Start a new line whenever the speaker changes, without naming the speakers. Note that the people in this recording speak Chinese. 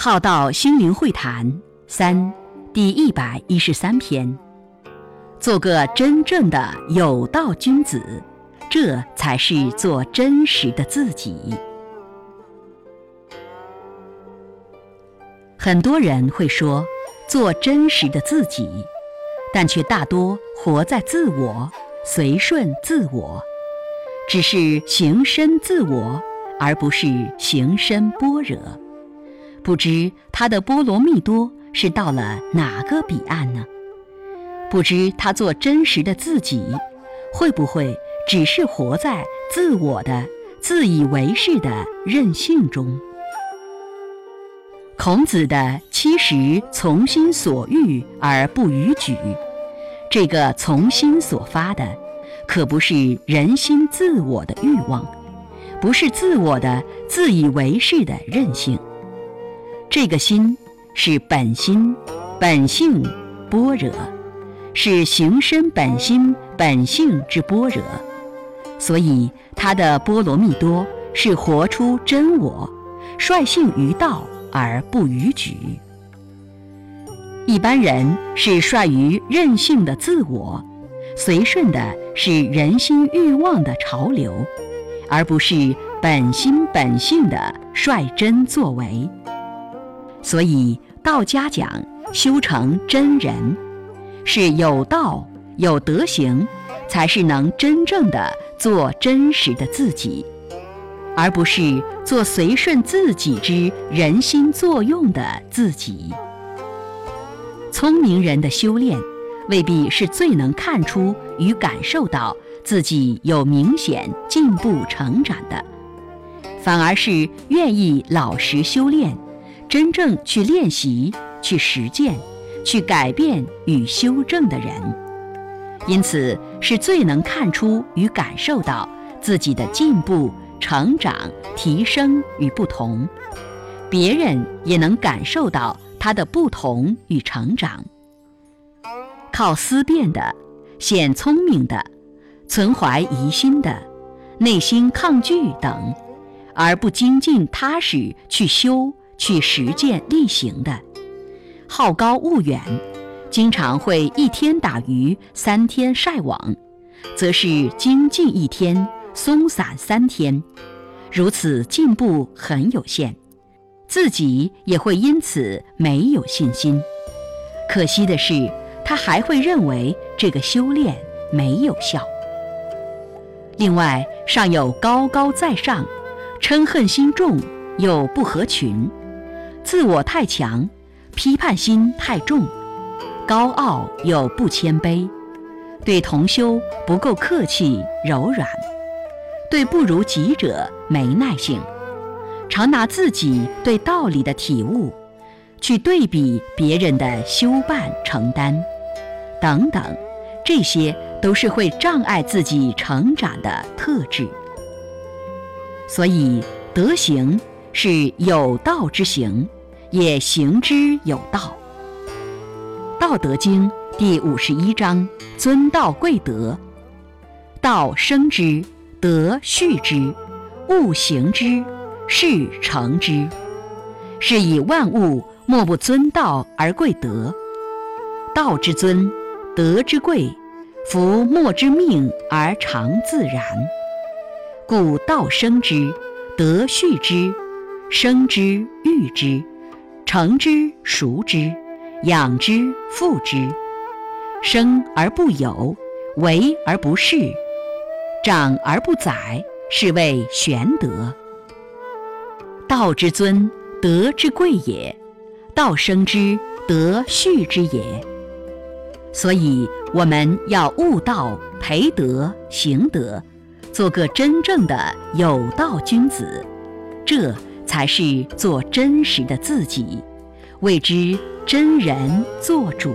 浩道心灵会谈三第一百一十三篇，做个真正的有道君子，这才是做真实的自己。很多人会说做真实的自己，但却大多活在自我，随顺自我，只是行深自我，而不是行深般若。不知他的波罗蜜多是到了哪个彼岸呢？不知他做真实的自己，会不会只是活在自我的自以为是的任性中？孔子的七十从心所欲而不逾矩，这个从心所发的，可不是人心自我的欲望，不是自我的自以为是的任性。这个心是本心、本性般若，是行深本心本性之般若，所以他的波罗蜜多是活出真我，率性于道。而不逾矩。一般人是率于任性的自我，随顺的是人心欲望的潮流，而不是本心本性的率真作为。所以道家讲修成真人，是有道有德行，才是能真正的做真实的自己。而不是做随顺自己之人心作用的自己。聪明人的修炼，未必是最能看出与感受到自己有明显进步成长的，反而是愿意老实修炼，真正去练习、去实践、去改变与修正的人。因此，是最能看出与感受到自己的进步。成长、提升与不同，别人也能感受到他的不同与成长。靠思辨的、显聪明的、存怀疑心的、内心抗拒等，而不精进踏实去修、去实践力行的，好高骛远，经常会一天打鱼三天晒网，则是精进一天。松散三天，如此进步很有限，自己也会因此没有信心。可惜的是，他还会认为这个修炼没有效。另外，尚有高高在上、嗔恨心重又不合群，自我太强、批判心太重、高傲又不谦卑，对同修不够客气柔软。对不如己者没耐性，常拿自己对道理的体悟，去对比别人的修办承担，等等，这些都是会障碍自己成长的特质。所以，德行是有道之行，也行之有道。《道德经》第五十一章：尊道贵德，道生之。德畜之，物行之，事成之。是以万物莫不尊道而贵德。道之尊，德之贵，夫莫之命而常自然。故道生之，德畜之，生之育之，成之熟之，养之覆之。生而不有，为而不恃。长而不宰，是谓玄德。道之尊，德之贵也；道生之，德畜之也。所以，我们要悟道、培德、行德，做个真正的有道君子，这才是做真实的自己，为之真人做主。